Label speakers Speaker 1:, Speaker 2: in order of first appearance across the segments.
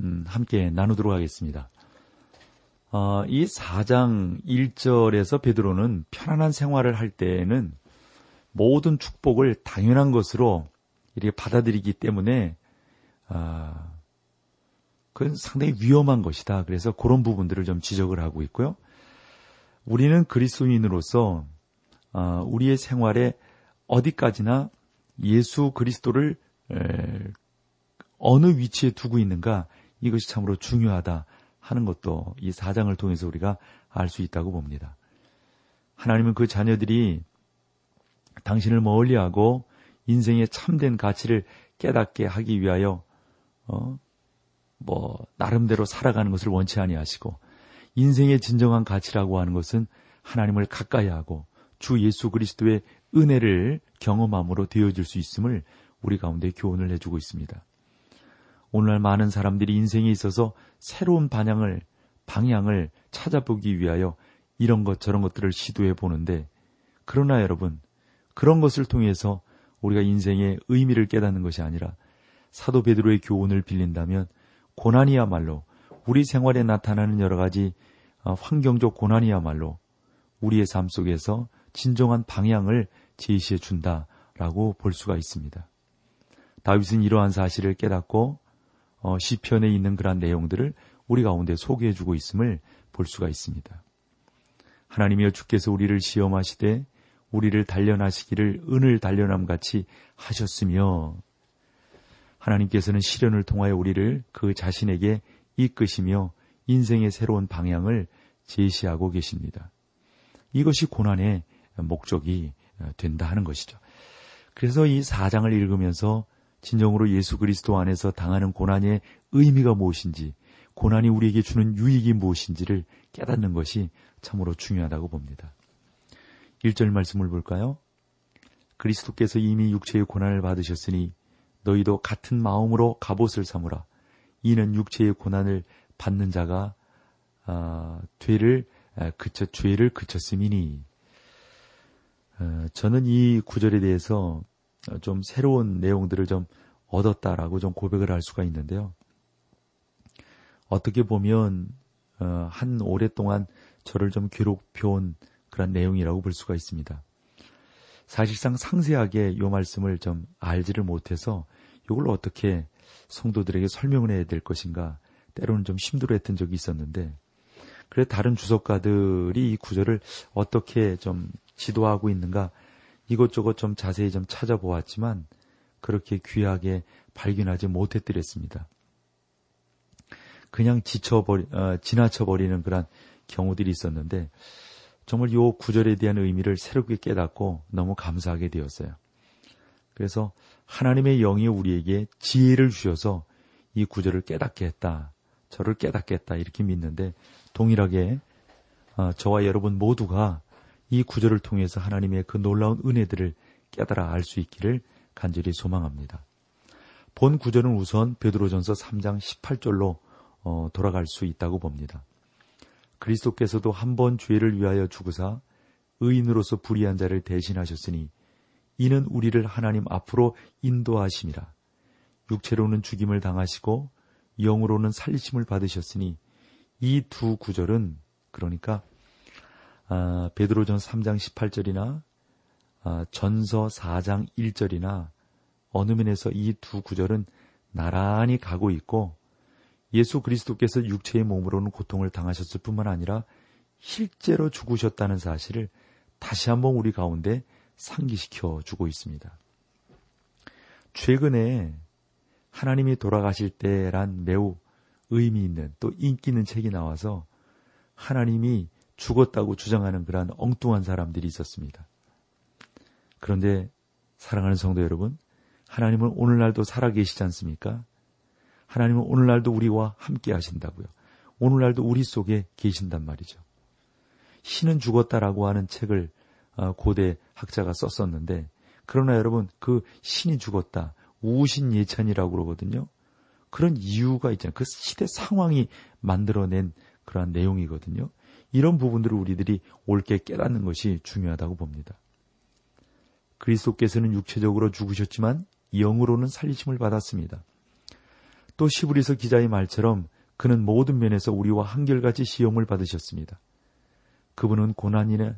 Speaker 1: 음, 함께 나누도록 하겠습니다. 어, 이 4장 1절에서 베드로는 편안한 생활을 할 때에는 모든 축복을 당연한 것으로 이렇게 받아들이기 때문에 아, 그건 상당히 위험한 것이다. 그래서 그런 부분들을 좀 지적을 하고 있고요. 우리는 그리스도인으로서 어, 우리의 생활에 어디까지나 예수 그리스도를 어느 위치에 두고 있는가 이것이 참으로 중요하다 하는 것도 이 사장을 통해서 우리가 알 수 있다고 봅니다. 하나님은 그 자녀들이 당신을 멀리하고 인생의 참된 가치를 깨닫게 하기 위하여 어, 뭐 나름대로 살아가는 것을 원치 아니하시고 인생의 진정한 가치라고 하는 것은 하나님을 가까이 하고 주 예수 그리스도의 은혜를 경험함으로 되어질 수 있음을 우리 가운데 교훈을 해주고 있습니다. 오늘날 많은 사람들이 인생에 있어서 새로운 방향을 방향을 찾아보기 위하여 이런 것 저런 것들을 시도해 보는데 그러나 여러분 그런 것을 통해서 우리가 인생의 의미를 깨닫는 것이 아니라 사도 베드로의 교훈을 빌린다면 고난이야말로 우리 생활에 나타나는 여러 가지 어, 환경적 고난이야말로 우리의 삶 속에서 진정한 방향을 제시해 준다라고 볼 수가 있습니다. 다윗은 이러한 사실을 깨닫고 어, 시편에 있는 그러한 내용들을 우리 가운데 소개해 주고 있음을 볼 수가 있습니다. 하나님이여 주께서 우리를 시험하시되 우리를 단련하시기를 은을 단련함 같이 하셨으며 하나님께서는 시련을 통하여 우리를 그 자신에게 이끄시며 인생의 새로운 방향을 제시하고 계십니다. 이것이 고난의 목적이 된다 하는 것이죠. 그래서 이 사장을 읽으면서 진정으로 예수 그리스도 안에서 당하는 고난의 의미가 무엇인지, 고난이 우리에게 주는 유익이 무엇인지를 깨닫는 것이 참으로 중요하다고 봅니다. 1절 말씀을 볼까요? 그리스도께서 이미 육체의 고난을 받으셨으니 너희도 같은 마음으로 갑옷을 삼으라. 이는 육체의 고난을 받는 자가 아, 죄를 그쳐 죄를 그쳤음이니. 어, 저는 이 구절에 대해서 좀 새로운 내용들을 좀 얻었다라고 좀 고백을 할 수가 있는데요. 어떻게 보면 어, 한 오랫동안 저를 좀 괴롭혀온 그런 내용이라고 볼 수가 있습니다. 사실상 상세하게 이 말씀을 좀 알지를 못해서 이걸 어떻게 성도들에게 설명을 해야 될 것인가 때로는 좀 힘들어했던 적이 있었는데 그래 다른 주석가들이 이 구절을 어떻게 좀 지도하고 있는가 이것저것 좀 자세히 좀 찾아보았지만 그렇게 귀하게 발견하지 못했더랬습니다. 그냥 지쳐버리, 어, 지나쳐버리는 그런 경우들이 있었는데 정말 요 구절에 대한 의미를 새롭게 깨닫고 너무 감사하게 되었어요. 그래서 하나님의 영이 우리에게 지혜를 주셔서 이 구절을 깨닫게 했다. 저를 깨닫게 했다. 이렇게 믿는데 동일하게 어, 저와 여러분 모두가 이 구절을 통해서 하나님의 그 놀라운 은혜들을 깨달아 알 수 있기를 간절히 소망합니다. 본 구절은 우선 베드로전서 3장 18절로 어, 돌아갈 수 있다고 봅니다. 그리스도께서도 한 번 죄를 위하여 죽으사 의인으로서 불의한 자를 대신하셨으니 이는 우리를 하나님 앞으로 인도하심이라. 육체로는 죽임을 당하시고 영으로는 살리심을 받으셨으니 이 두 구절은 그러니까 아, 베드로전 3장 18절이나 아, 전서 4장 1절이나 어느 면에서 이 두 구절은 나란히 가고 있고 예수 그리스도께서 육체의 몸으로는 고통을 당하셨을 뿐만 아니라 실제로 죽으셨다는 사실을 다시 한번 우리 가운데 상기시켜 주고 있습니다. 최근에 하나님이 돌아가실 때란 매우 의미 있는 또 인기 있는 책이 나와서 하나님이 죽었다고 주장하는 그러한 엉뚱한 사람들이 있었습니다. 그런데 사랑하는 성도 여러분, 하나님은 오늘날도 살아계시지 않습니까? 하나님은 오늘날도 우리와 함께 하신다고요. 오늘날도 우리 속에 계신단 말이죠. 신은 죽었다라고 하는 책을 어, 고대 학자가 썼었는데 그러나 여러분 그 신이 죽었다 우신 예찬이라고 그러거든요. 그런 이유가 있잖아요. 그 시대 상황이 만들어낸 그러한 내용이거든요. 이런 부분들을 우리들이 옳게 깨닫는 것이 중요하다고 봅니다. 그리스도께서는 육체적으로 죽으셨지만 영으로는 살리심을 받았습니다. 또 시브리서 기자의 말처럼 그는 모든 면에서 우리와 한결같이 시험을 받으셨습니다. 그분은 고난이나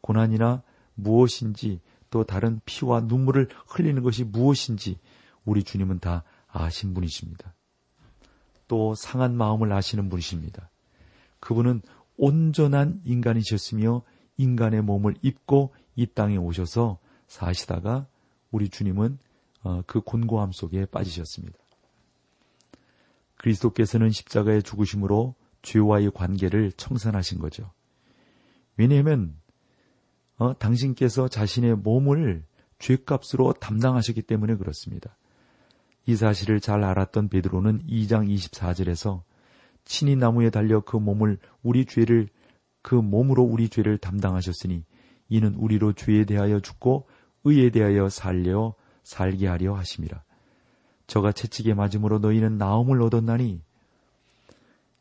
Speaker 1: 고난이나 무엇인지 또 다른 피와 눈물을 흘리는 것이 무엇인지 우리 주님은 다 아신 분이십니다. 또 상한 마음을 아시는 분이십니다. 그분은 온전한 인간이셨으며 인간의 몸을 입고 이 땅에 오셔서 사시다가 우리 주님은 어, 그 곤고함 속에 빠지셨습니다. 그리스도께서는 십자가의 죽으심으로 죄와의 관계를 청산하신 거죠. 왜냐하면 어, 당신께서 자신의 몸을 죄값으로 담당하셨기 때문에 그렇습니다. 이 사실을 잘 알았던 베드로는 2장 24절에서 친히 나무에 달려 그 몸을 우리 죄를 그 몸으로 우리 죄를 담당하셨으니 이는 우리로 죄에 대하여 죽고 의에 대하여 살려 살게 하려 하심이라. 저가 채찍에 맞음으로 너희는 나음을 얻었나니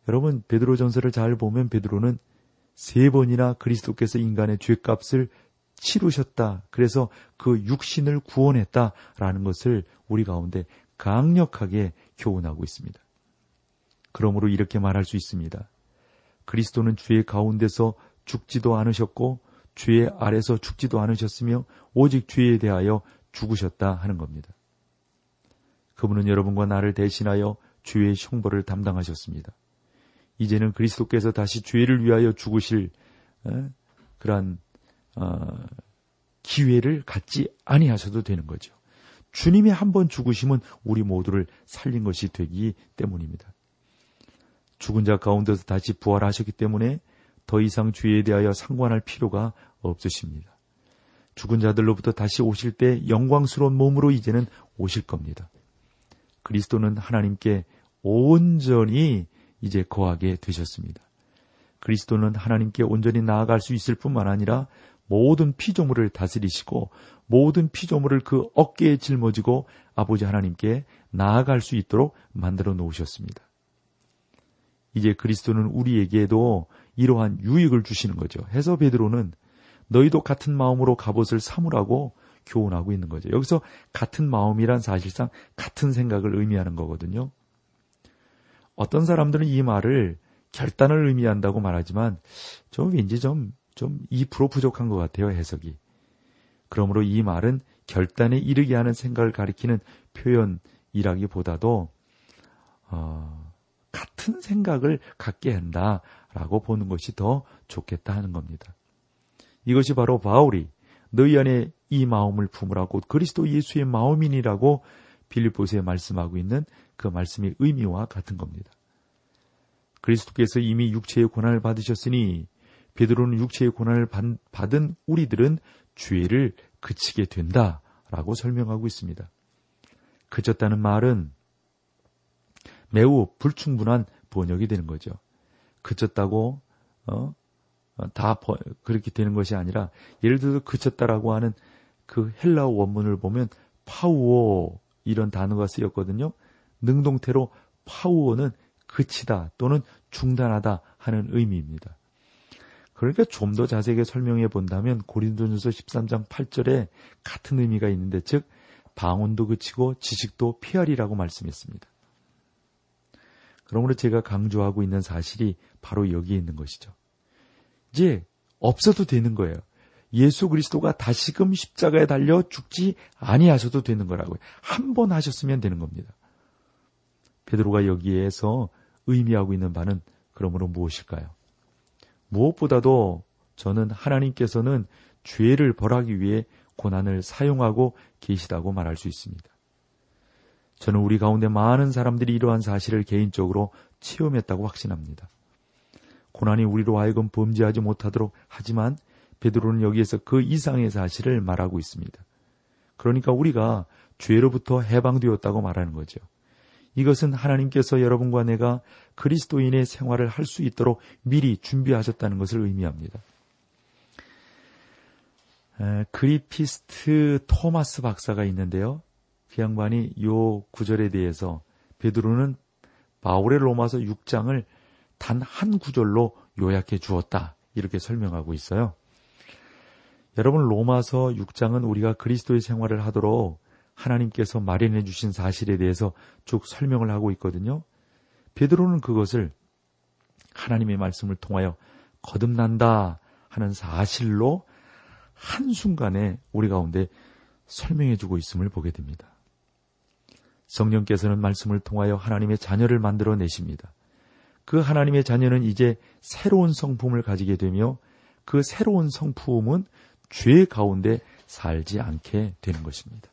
Speaker 1: 여러분 베드로 전서를 잘 보면 베드로는 세 번이나 그리스도께서 인간의 죄값을 치르셨다. 그래서 그 육신을 구원했다라는 것을 우리 가운데 강력하게 교훈하고 있습니다. 그러므로 이렇게 말할 수 있습니다. 그리스도는 죄의 가운데서 죽지도 않으셨고 죄의 아래서 죽지도 않으셨으며 오직 죄에 대하여 죽으셨다 하는 겁니다. 그분은 여러분과 나를 대신하여 죄의 형벌을 담당하셨습니다. 이제는 그리스도께서 다시 죄를 위하여 죽으실 어, 그러한 어, 기회를 갖지 아니하셔도 되는 거죠. 주님이 한 번 죽으시면 우리 모두를 살린 것이 되기 때문입니다. 죽은 자 가운데서 다시 부활하셨기 때문에 더 이상 죄에 대하여 상관할 필요가 없으십니다. 죽은 자들로부터 다시 오실 때 영광스러운 몸으로 이제는 오실 겁니다. 그리스도는 하나님께 온전히 이제 거하게 되셨습니다. 그리스도는 하나님께 온전히 나아갈 수 있을 뿐만 아니라 모든 피조물을 다스리시고 모든 피조물을 그 어깨에 짊어지고 아버지 하나님께 나아갈 수 있도록 만들어 놓으셨습니다. 이제 그리스도는 우리에게도 이러한 유익을 주시는 거죠. 해서 베드로는 너희도 같은 마음으로 갑옷을 사물하고 교훈하고 있는 거죠. 여기서 같은 마음이란 사실상 같은 생각을 의미하는 거거든요. 어떤 사람들은 이 말을 결단을 의미한다고 말하지만 좀 왠지 좀, 좀 2% 부족한 것 같아요, 해석이. 그러므로 이 말은 결단에 이르게 하는 생각을 가리키는 표현이라기보다도, 어, 같은 생각을 갖게 한다라고 보는 것이 더 좋겠다 하는 겁니다. 이것이 바로 바울이 너희 안에 이 마음을 품으라고 그리스도 예수의 마음이니라고 빌립보서에 말씀하고 있는 그 말씀의 의미와 같은 겁니다. 그리스도께서 이미 육체의 고난을 받으셨으니 베드로는 육체의 고난을 받은 우리들은 죄를 그치게 된다라고 설명하고 있습니다. 그쳤다는 말은 매우 불충분한 번역이 되는 거죠. 그쳤다고 어? 다 그렇게 되는 것이 아니라 예를 들어서 그쳤다라고 하는 그 헬라어 원문을 보면 파우오 이런 단어가 쓰였거든요. 능동태로 파우오는 그치다 또는 중단하다 하는 의미입니다. 그러니까 좀 더 자세하게 설명해 본다면 고린도전서 13장 8절에 같은 의미가 있는데 즉 방언도 그치고 지식도 피하리라고 말씀했습니다. 그러므로 제가 강조하고 있는 사실이 바로 여기에 있는 것이죠. 이제 없어도 되는 거예요. 예수 그리스도가 다시금 십자가에 달려 죽지 아니하셔도 되는 거라고요. 한 번 하셨으면 되는 겁니다. 베드로가 여기에서 의미하고 있는 바는 그러므로 무엇일까요? 무엇보다도 저는 하나님께서는 죄를 벌하기 위해 고난을 사용하고 계시다고 말할 수 있습니다. 저는 우리 가운데 많은 사람들이 이러한 사실을 개인적으로 체험했다고 확신합니다. 고난이 우리로 하여금 범죄하지 못하도록 하지만 베드로는 여기에서 그 이상의 사실을 말하고 있습니다. 그러니까 우리가 죄로부터 해방되었다고 말하는 거죠. 이것은 하나님께서 여러분과 내가 그리스도인의 생활을 할 수 있도록 미리 준비하셨다는 것을 의미합니다. 그리피스트 토마스 박사가 있는데요. 그 양반이 요 구절에 대해서 베드로는 바울의 로마서 6장을 단 한 구절로 요약해 주었다. 이렇게 설명하고 있어요. 여러분 로마서 6장은 우리가 그리스도의 생활을 하도록 하나님께서 마련해 주신 사실에 대해서 쭉 설명을 하고 있거든요. 베드로는 그것을 하나님의 말씀을 통하여 거듭난다 하는 사실로 한순간에 우리 가운데 설명해 주고 있음을 보게 됩니다. 성령께서는 말씀을 통하여 하나님의 자녀를 만들어 내십니다. 그 하나님의 자녀는 이제 새로운 성품을 가지게 되며 그 새로운 성품은 죄 가운데 살지 않게 되는 것입니다.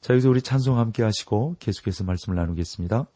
Speaker 1: 자, 여기서 우리 찬송 함께 하시고 계속해서 말씀을 나누겠습니다.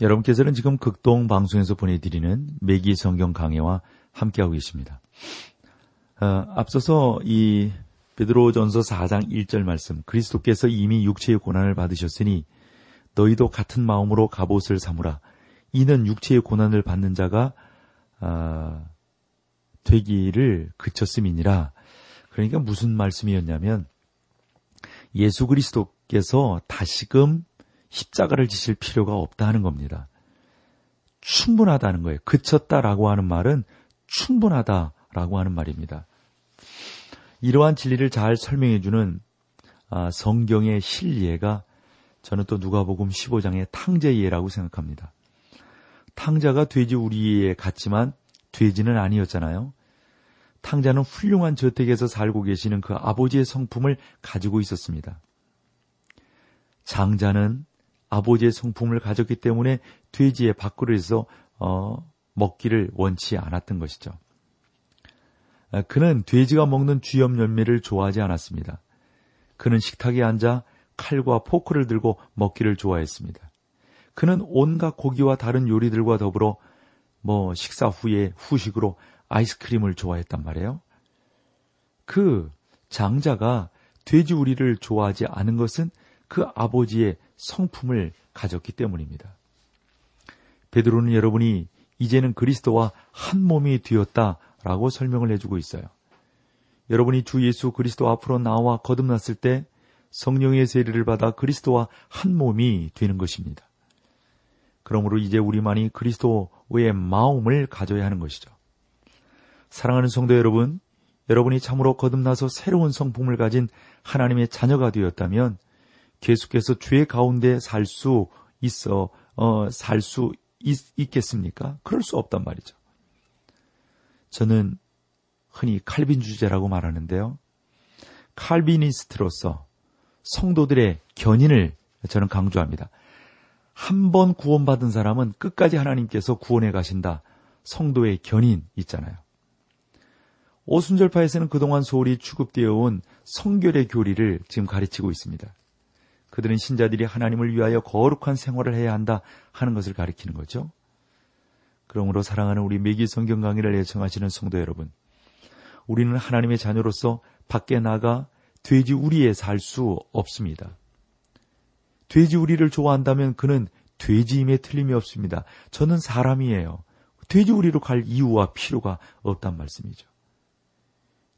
Speaker 1: 여러분께서는 지금 극동 방송에서 보내드리는 매기 성경 강해와 함께하고 계십니다. 어, 앞서서 이 베드로전서 4장 1절 말씀 그리스도께서 이미 육체의 고난을 받으셨으니 너희도 같은 마음으로 갑옷을 삼으라. 이는 육체의 고난을 받는 자가 아, 되기를 그쳤음이니라. 그러니까 무슨 말씀이었냐면 예수 그리스도께서 다시금 십자가를 지실 필요가 없다는 겁니다. 충분하다는 거예요. 그쳤다라고 하는 말은 충분하다라고 하는 말입니다. 이러한 진리를 잘 설명해주는 아, 성경의 실리에가 저는 또 누가복음 15장의 탕제예라고 생각합니다. 탕자가 돼지 우리에 같지만 돼지는 아니었잖아요. 탕자는 훌륭한 저택에서 살고 계시는 그 아버지의 성품을 가지고 있었습니다. 장자는 아버지의 성품을 가졌기 때문에 돼지의 밥그릇에서 어, 먹기를 원치 않았던 것이죠. 아, 그는 돼지가 먹는 쥐염 열매를 좋아하지 않았습니다. 그는 식탁에 앉아 칼과 포크를 들고 먹기를 좋아했습니다. 그는 온갖 고기와 다른 요리들과 더불어 뭐 식사 후에 후식으로 아이스크림을 좋아했단 말이에요. 그 장자가 돼지우리를 좋아하지 않은 것은 그 아버지의 성품을 가졌기 때문입니다. 베드로는 여러분이 이제는 그리스도와 한 몸이 되었다라고 설명을 해주고 있어요. 여러분이 주 예수 그리스도 앞으로 나와 거듭났을 때 성령의 세례를 받아 그리스도와 한 몸이 되는 것입니다. 그러므로 이제 우리만이 그리스도의 마음을 가져야 하는 것이죠. 사랑하는 성도 여러분, 여러분이 참으로 거듭나서 새로운 성품을 가진 하나님의 자녀가 되었다면 계속해서 죄 가운데 살 수 있어 어, 살 수 있겠습니까? 그럴 수 없단 말이죠. 저는 흔히 칼빈 주제라고 말하는데요. 칼비니스트로서 성도들의 견인을 저는 강조합니다. 한 번 구원받은 사람은 끝까지 하나님께서 구원해 가신다. 성도의 견인 있잖아요. 오순절파에서는 그동안 소홀히 취급되어 온 성결의 교리를 지금 가르치고 있습니다. 그들은 신자들이 하나님을 위하여 거룩한 생활을 해야 한다 하는 것을 가리키는 거죠. 그러므로 사랑하는 우리 매기 성경 강의를 예청하시는 성도 여러분, 우리는 하나님의 자녀로서 밖에 나가 돼지 우리에 살 수 없습니다. 돼지 우리를 좋아한다면 그는 돼지임에 틀림이 없습니다. 저는 사람이에요. 돼지 우리로 갈 이유와 필요가 없단 말씀이죠.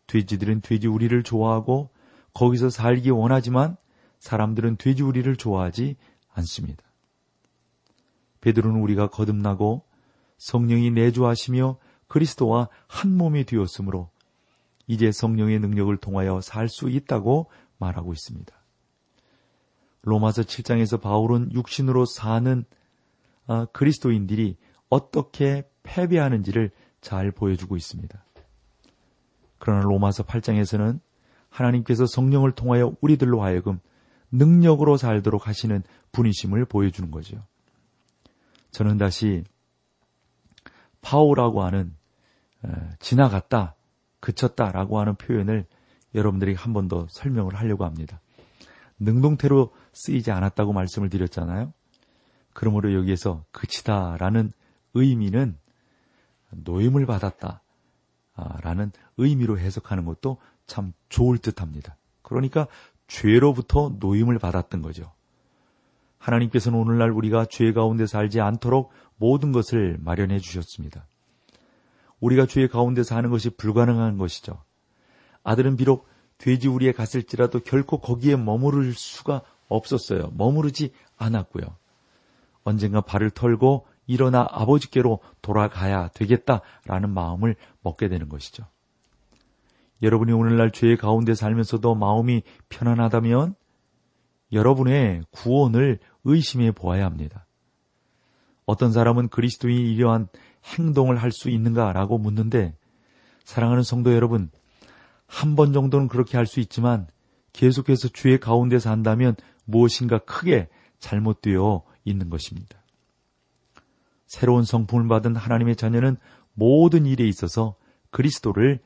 Speaker 1: 돼지들은 돼지 우리를 좋아하고 거기서 살기 원하지만 사람들은 돼지 우리를 좋아하지 않습니다. 베드로는 우리가 거듭나고 성령이 내주하시며 그리스도와 한 몸이 되었으므로 이제 성령의 능력을 통하여 살 수 있다고 말하고 있습니다. 로마서 7장에서 바울은 육신으로 사는 아, 그리스도인들이 어떻게 패배하는지를 잘 보여주고 있습니다. 그러나 로마서 8장에서는 하나님께서 성령을 통하여 우리들로 하여금 능력으로 살도록 하시는 분이심을 보여주는 거죠. 저는 다시 파오라고 하는 지나갔다, 그쳤다라고 하는 표현을 여러분들이 한 번 더 설명을 하려고 합니다. 능동태로 쓰이지 않았다고 말씀을 드렸잖아요. 그러므로 여기에서 그치다라는 의미는 노임을 받았다. 아, 라는 의미로 해석하는 것도 참 좋을 듯 합니다. 그러니까 죄로부터 노임을 받았던 거죠. 하나님께서는 오늘날 우리가 죄 가운데 살지 않도록 모든 것을 마련해 주셨습니다. 우리가 죄 가운데 사는 것이 불가능한 것이죠. 아들은 비록 돼지우리에 갔을지라도 결코 거기에 머무를 수가 없었어요. 머무르지 않았고요. 언젠가 발을 털고 일어나 아버지께로 돌아가야 되겠다라는 마음을 먹게 되는 것이죠. 여러분이 오늘날 죄의 가운데 살면서도 마음이 편안하다면 여러분의 구원을 의심해 보아야 합니다. 어떤 사람은 그리스도인이 이러한 행동을 할 수 있는가라고 묻는데 사랑하는 성도 여러분, 한 번 정도는 그렇게 할 수 있지만 계속해서 죄의 가운데 산다면 무엇인가 크게 잘못되어 있는 것입니다. 새로운 성품을 받은 하나님의 자녀는 모든 일에 있어서 그리스도를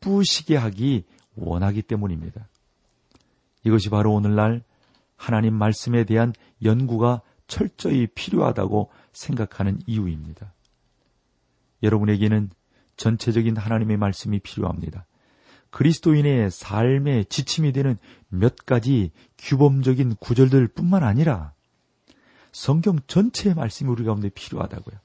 Speaker 1: 기쁘시게 하기 원하기 때문입니다. 이것이 바로 오늘날 하나님 말씀에 대한 연구가 철저히 필요하다고 생각하는 이유입니다. 여러분에게는 전체적인 하나님의 말씀이 필요합니다. 그리스도인의 삶의 지침이 되는 몇 가지 규범적인 구절들 뿐만 아니라 성경 전체의 말씀이 우리 가운데 필요하다고요.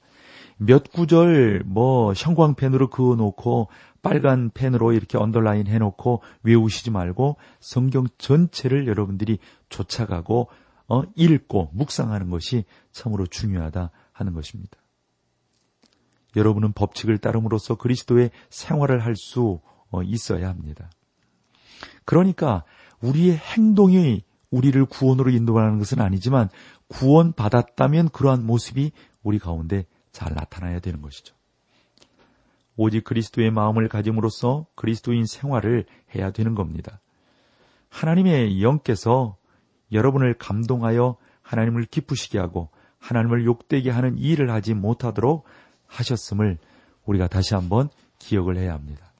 Speaker 1: 몇 구절 뭐 형광펜으로 그어 놓고 빨간 펜으로 이렇게 언더라인 해 놓고 외우시지 말고 성경 전체를 여러분들이 쫓아가고 어, 읽고 묵상하는 것이 참으로 중요하다 하는 것입니다. 여러분은 법칙을 따름으로써 그리스도의 생활을 할수 어, 있어야 합니다. 그러니까 우리의 행동이 우리를 구원으로 인도하는 것은 아니지만 구원받았다면 그러한 모습이 우리 가운데 잘 나타나야 되는 것이죠. 오직 그리스도의 마음을 가짐으로써 그리스도인 생활을 해야 되는 겁니다. 하나님의 영께서 여러분을 감동하여 하나님을 기쁘시게 하고 하나님을 욕되게 하는 일을 하지 못하도록 하셨음을 우리가 다시 한번 기억을 해야 합니다.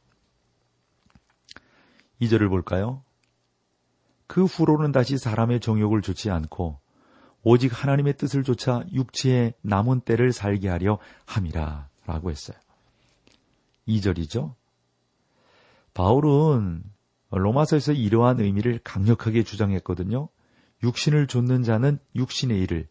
Speaker 1: 2절을 볼까요? 그 후로는 다시 사람의 정욕을 좋지 않고 오직 하나님의 뜻을 쫓아 육체의 남은 때를 살게 하려 함이라 라고 했어요. 2절이죠. 바울은 로마서에서 이러한 의미를 강력하게 주장했거든요. 육신을 좇는 자는 육신의 일을,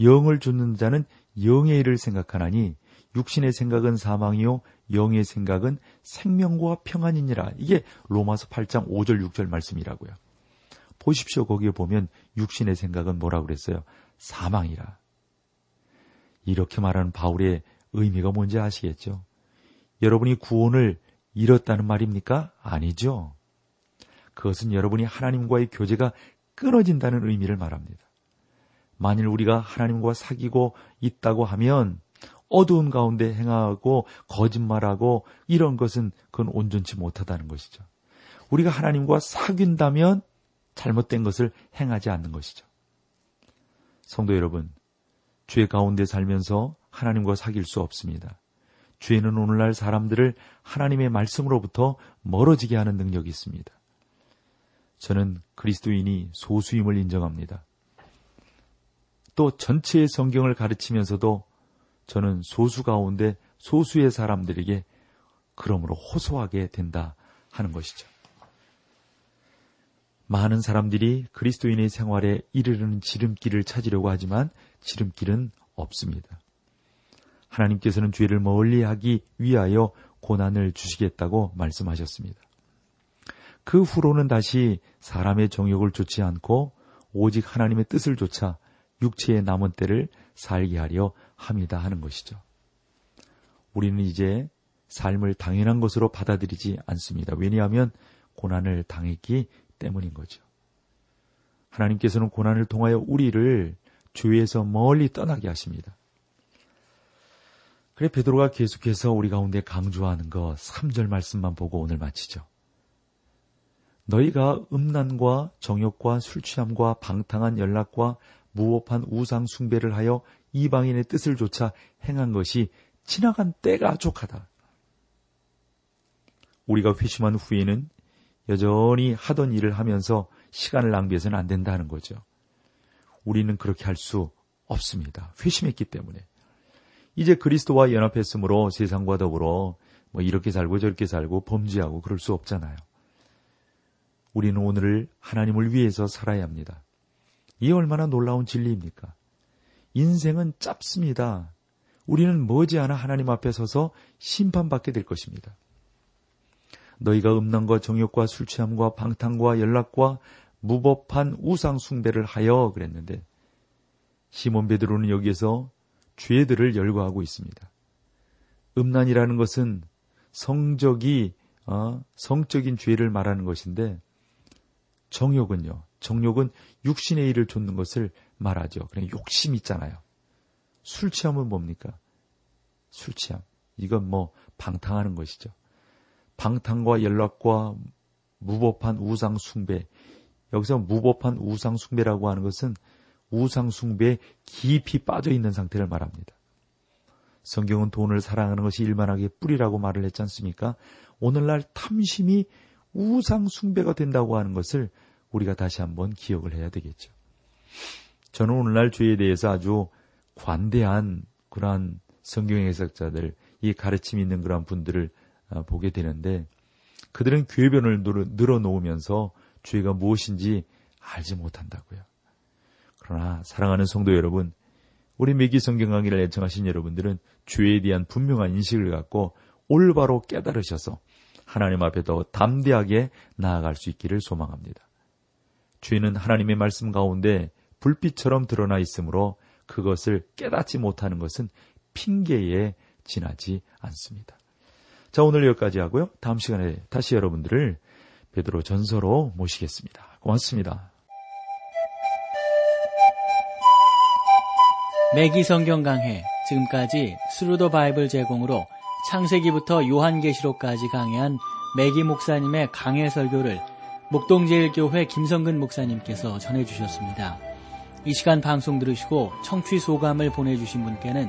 Speaker 1: 영을 좇는 자는 영의 일을 생각하나니 육신의 생각은 사망이요 영의 생각은 생명과 평안이니라. 이게 로마서 8장 5절 6절 말씀이라고요. 보십시오. 거기에 보면 육신의 생각은 뭐라고 그랬어요? 사망이라. 이렇게 말하는 바울의 의미가 뭔지 아시겠죠? 여러분이 구원을 잃었다는 말입니까? 아니죠. 그것은 여러분이 하나님과의 교제가 끊어진다는 의미를 말합니다. 만일 우리가 하나님과 사귀고 있다고 하면 어두운 가운데 행하고 거짓말하고 이런 것은 그건 온전치 못하다는 것이죠. 우리가 하나님과 사귄다면 잘못된 것을 행하지 않는 것이죠. 성도 여러분, 죄 가운데 살면서 하나님과 사귈 수 없습니다. 죄는 오늘날 사람들을 하나님의 말씀으로부터 멀어지게 하는 능력이 있습니다. 저는 그리스도인이 소수임을 인정합니다. 또 전체의 성경을 가르치면서도 저는 소수 가운데 소수의 사람들에게 그러므로 호소하게 된다 하는 것이죠. 많은 사람들이 그리스도인의 생활에 이르르는 지름길을 찾으려고 하지만 지름길은 없습니다. 하나님께서는 죄를 멀리 하기 위하여 고난을 주시겠다고 말씀하셨습니다. 그 후로는 다시 사람의 정욕을 좇지 않고 오직 하나님의 뜻을 좇아 육체의 남은 때를 살게 하려 합니다 하는 것이죠. 우리는 이제 삶을 당연한 것으로 받아들이지 않습니다. 왜냐하면 고난을 당했기 때문인 거죠. 하나님께서는 고난을 통하여 우리를 주위에서 멀리 떠나게 하십니다. 그래 베드로가 계속해서 우리 가운데 강조하는 거 3절 말씀만 보고 오늘 마치죠. 너희가 음란과 정욕과 술취함과 방탕한 연락과 무법한 우상 숭배를 하여 이방인의 뜻을 조차 행한 것이 지나간 때가 족하다. 우리가 회심한 후에는 여전히 하던 일을 하면서 시간을 낭비해서는 안 된다는 거죠. 우리는 그렇게 할 수 없습니다. 회심했기 때문에. 이제 그리스도와 연합했으므로 세상과 더불어 뭐 이렇게 살고 저렇게 살고 범죄하고 그럴 수 없잖아요. 우리는 오늘을 하나님을 위해서 살아야 합니다. 이 얼마나 놀라운 진리입니까? 인생은 짧습니다. 우리는 머지않아 하나님 앞에 서서 심판받게 될 것입니다. 너희가 음란과 정욕과 술 취함과 방탕과 연락과 무법한 우상 숭배를 하여 그랬는데 시몬 베드로는 여기에서 죄들을 열거하고 있습니다. 음란이라는 것은 성적이 어, 성적인 죄를 말하는 것인데 정욕은요. 정욕은 육신의 일을 좇는 것을 말하죠. 그냥 욕심 있잖아요. 술 취함은 뭡니까? 술 취함. 이건 뭐 방탕하는 것이죠. 방탕과 연락과 무법한 우상 숭배. 여기서 무법한 우상 숭배라고 하는 것은 우상 숭배에 깊이 빠져 있는 상태를 말합니다. 성경은 돈을 사랑하는 것이 일만하게 뿌리라고 말을 했지 않습니까? 오늘날 탐심이 우상 숭배가 된다고 하는 것을 우리가 다시 한번 기억을 해야 되겠죠. 저는 오늘날 죄에 대해서 아주 관대한 그러한 성경 해석자들, 이 가르침 있는 그러한 분들을 어, 보게 되는데 그들은 교회변을 늘어놓으면서 죄가 무엇인지 알지 못한다고요. 그러나 사랑하는 성도 여러분, 우리 매기 성경 강의를 애청하신 여러분들은 죄에 대한 분명한 인식을 갖고 올바로 깨달으셔서 하나님 앞에 더 담대하게 나아갈 수 있기를 소망합니다. 죄는 하나님의 말씀 가운데 불빛처럼 드러나 있으므로 그것을 깨닫지 못하는 것은 핑계에 지나지 않습니다. 자, 오늘 여기까지 하고요. 다음 시간에 다시 여러분들을 베드로 전서로 모시겠습니다. 고맙습니다.
Speaker 2: 매기 성경 강해 지금까지 Thru the Bible 제공으로 창세기부터 요한계시록까지 강해한 매기 목사님의 강해 설교를 목동제일교회 김성근 목사님께서 전해주셨습니다. 이 시간 방송 들으시고 청취 소감을 보내주신 분께는